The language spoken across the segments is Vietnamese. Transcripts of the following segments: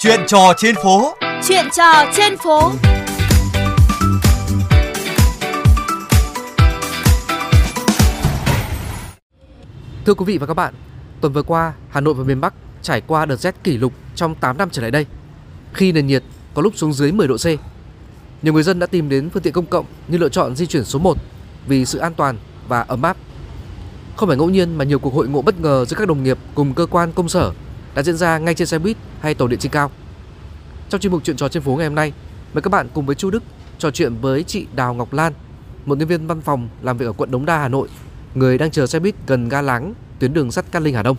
Chuyện trò trên phố. Chuyện trò trên phố. Thưa quý vị và các bạn, tuần vừa qua, Hà Nội và miền Bắc trải qua đợt rét kỷ lục trong 8 năm trở lại đây, khi nền nhiệt có lúc xuống dưới 10 độ C. Nhiều người dân đã tìm đến phương tiện công cộng như lựa chọn di chuyển số 1 vì sự an toàn và ấm áp. Không phải ngẫu nhiên mà nhiều cuộc hội ngộ bất ngờ giữa các đồng nghiệp cùng cơ quan công sở đã diễn ra ngay trên xe buýt hay tàu điện trên cao. Trong chuyên mục chuyện trò trên phố ngày hôm nay, mời các bạn cùng với Chu Đức trò chuyện với chị Đào Ngọc Lan, một nhân viên văn phòng làm việc ở quận Đống Đa, Hà Nội, người đang chờ xe buýt gần ga Láng, tuyến đường sắt Cát Linh Hà Đông.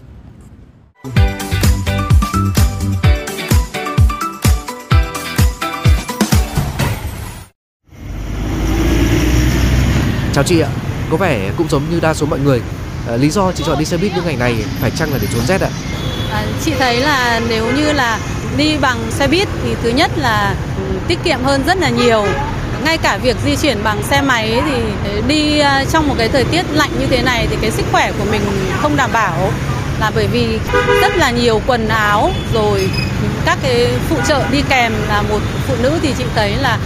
Chào chị ạ, có vẻ cũng giống như đa số mọi người. Ờ, lý do chị chọn đi xe buýt những ngày này phải chăng là để trốn rét ạ? À, chị thấy là nếu như là đi bằng xe buýt thì thứ nhất là tiết kiệm hơn rất là nhiều. Ngay cả việc di chuyển bằng xe máy thì đi ờ, trong một cái thời tiết lạnh như thế này thì cái sức khỏe của mình không đảm bảo. Là bởi vì rất là nhiều quần áo rồi các cái phụ trợ đi kèm là một phụ nữ thì chị thấy là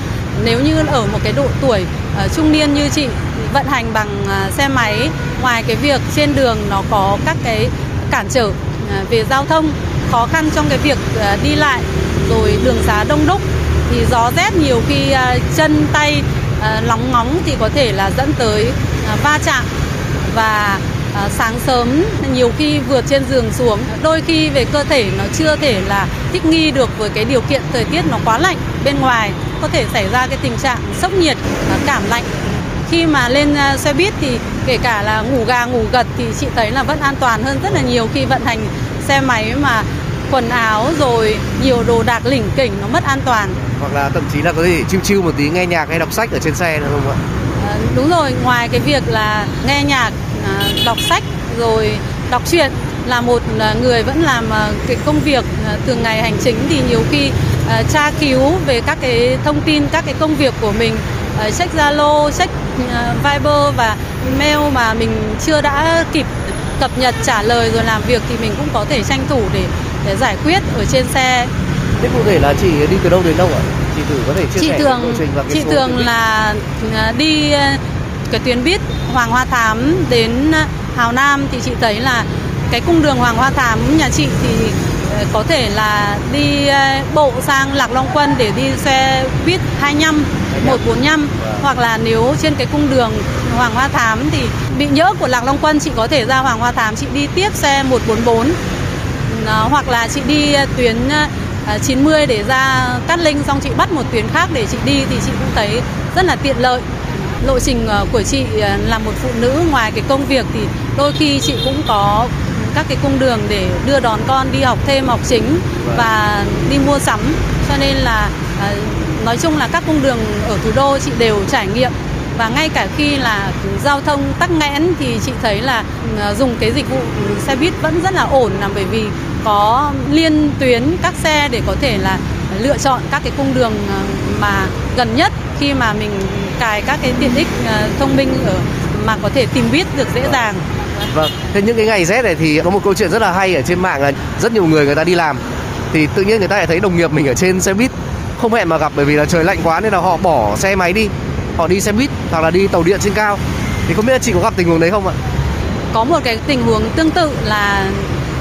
nếu như ở một cái độ tuổi uh, trung niên như chị vận hành bằng uh, xe máy ngoài cái việc trên đường nó có các cái cản trở À, về giao thông, khó khăn trong cái việc à, đi lại, rồi đường xá đông đúc, thì gió rét nhiều khi à, chân tay lóng ngóng thì có thể là dẫn tới va chạm. Và sáng sớm, nhiều khi vượt trên giường xuống, đôi khi về cơ thể nó chưa thể là thích nghi được với cái điều kiện thời tiết nó quá lạnh bên ngoài, có thể xảy ra cái tình trạng sốc nhiệt cảm lạnh khi mà lên xe buýt thì kể cả là ngủ gà ngủ gật thì chị thấy là vẫn an toàn hơn rất là nhiều khi vận hành xe máy mà quần áo rồi nhiều đồ đạc lỉnh kỉnh nó mất an toàn hoặc là thậm chí là có thể chiêu chiêu một tí nghe nhạc hay đọc sách ở trên xe nữa không ạ? À, đúng rồi ngoài cái việc là nghe nhạc à, đọc sách rồi đọc truyện là một người vẫn làm cái công việc thường ngày hành chính thì nhiều khi tra cứu về các cái thông tin các cái công việc của mình check Zalo, check uh, Viber và mail mà mình chưa đã kịp cập nhật trả lời rồi làm việc thì mình cũng có thể tranh thủ để để giải quyết ở trên xe. Thế cụ thể là chị đi từ đâu đến đâu ạ? Chị thử có thể chia chị sẻ thường lộ trình và cái chị thường là đi cái tuyến buýt Hoàng Hoa Thám đến Hào Nam thì chị thấy là cái cung đường Hoàng Hoa Thám nhà chị thì ờ, có thể là đi ờ, bộ sang Lạc Long Quân để đi xe buýt 25, 145 hoặc là nếu trên cái cung đường Hoàng Hoa Thám thì bị nhỡ của Lạc Long Quân chị có thể ra Hoàng Hoa Thám chị đi tiếp xe 144 Ờ, hoặc là chị đi tuyến ờ, 90 để ra Cát Linh xong chị bắt một tuyến khác để chị đi thì chị cũng thấy rất là tiện lợi lộ trình ờ, của chị ờ, là một phụ nữ ngoài cái công việc thì đôi khi chị cũng có các cái cung đường để đưa đón con đi học thêm học chính và đi mua sắm. Cho nên là ờ, nói chung là các cung đường ở thủ đô chị đều trải nghiệm. Và ngay cả khi là giao thông tắc nghẽn thì chị thấy là dùng cái dịch vụ xe buýt vẫn rất là ổn là bởi vì có liên tuyến các xe để có thể là lựa chọn các cái cung đường mà gần nhất khi mà mình cài các cái tiện ích ờ, thông minh ở mà có thể tìm biết được dễ dàng. Vâng, thế những cái ngày rét này thì có một câu chuyện rất là hay ở trên mạng là rất nhiều người người ta đi làm. Thì tự nhiên người ta lại thấy đồng nghiệp mình ở trên xe buýt không hẹn mà gặp bởi vì là trời lạnh quá nên là họ bỏ xe máy đi. Họ đi xe buýt hoặc là đi tàu điện trên cao. Thì không biết là chị có gặp tình huống đấy không ạ? Có một cái tình huống tương tự là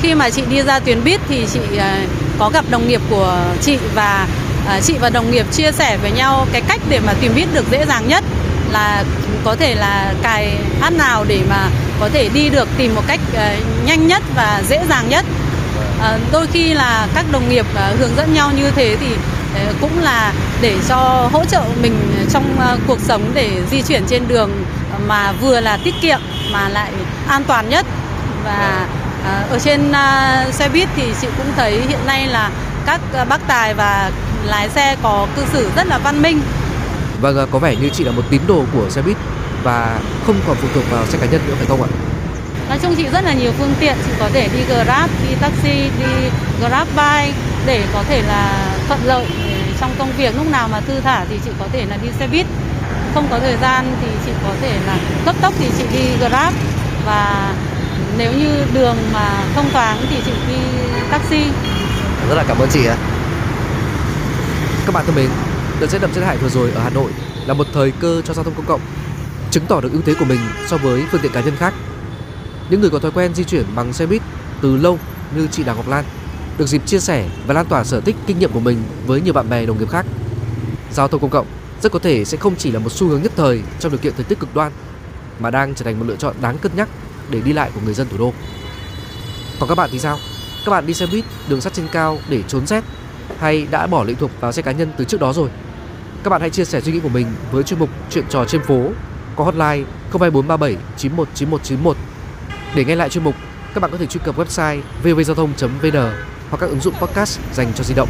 khi mà chị đi ra tuyến buýt thì chị ờ, có gặp đồng nghiệp của chị và Ờ, chị và đồng nghiệp chia sẻ với nhau cái cách để mà tìm biết được dễ dàng nhất là có thể là cài app nào để mà có thể đi được, tìm một cách ờ, nhanh nhất và dễ dàng nhất. Ờ, đôi khi là các đồng nghiệp hướng dẫn nhau như thế thì cũng là để cho hỗ trợ mình trong cuộc sống để di chuyển trên đường mà vừa là tiết kiệm mà lại an toàn nhất và ở trên xe buýt thì chị cũng thấy hiện nay là các bác tài và lái xe có cư xử rất là văn minh Vâng, à, có vẻ như chị là một tín đồ của xe buýt và không còn phụ thuộc vào xe cá nhân nữa phải không ạ? Nói chung chị rất là nhiều phương tiện, chị có thể đi Grab, đi taxi, đi Grab bike để có thể là thuận lợi trong công việc lúc nào mà thư thả thì chị có thể là đi xe buýt. Không có thời gian thì chị có thể là cấp tốc thì chị đi Grab và nếu như đường mà thông thoáng thì chị đi taxi. Rất là cảm ơn chị ạ. Các bạn thân mến, đợt rét đậm rét hại vừa rồi ở Hà Nội là một thời cơ cho giao thông công cộng, chứng tỏ được ưu thế của mình so với phương tiện cá nhân khác. Những người có thói quen di chuyển bằng xe buýt từ lâu như chị Đào Ngọc Lan được dịp chia sẻ và lan tỏa sở thích kinh nghiệm của mình với nhiều bạn bè đồng nghiệp khác. Giao thông công cộng rất có thể sẽ không chỉ là một xu hướng nhất thời trong điều kiện thời tiết cực đoan mà đang trở thành một lựa chọn đáng cân nhắc để đi lại của người dân thủ đô. Còn các bạn thì sao? Các bạn đi xe buýt đường sắt trên cao để trốn rét hay đã bỏ lệ thuộc vào xe cá nhân từ trước đó rồi? Các bạn hãy chia sẻ suy nghĩ của mình với chuyên mục Chuyện trò trên phố có hotline 02437 919191. Để nghe lại chuyên mục, các bạn có thể truy cập website vvgiao thông.vn hoặc các ứng dụng podcast dành cho di động.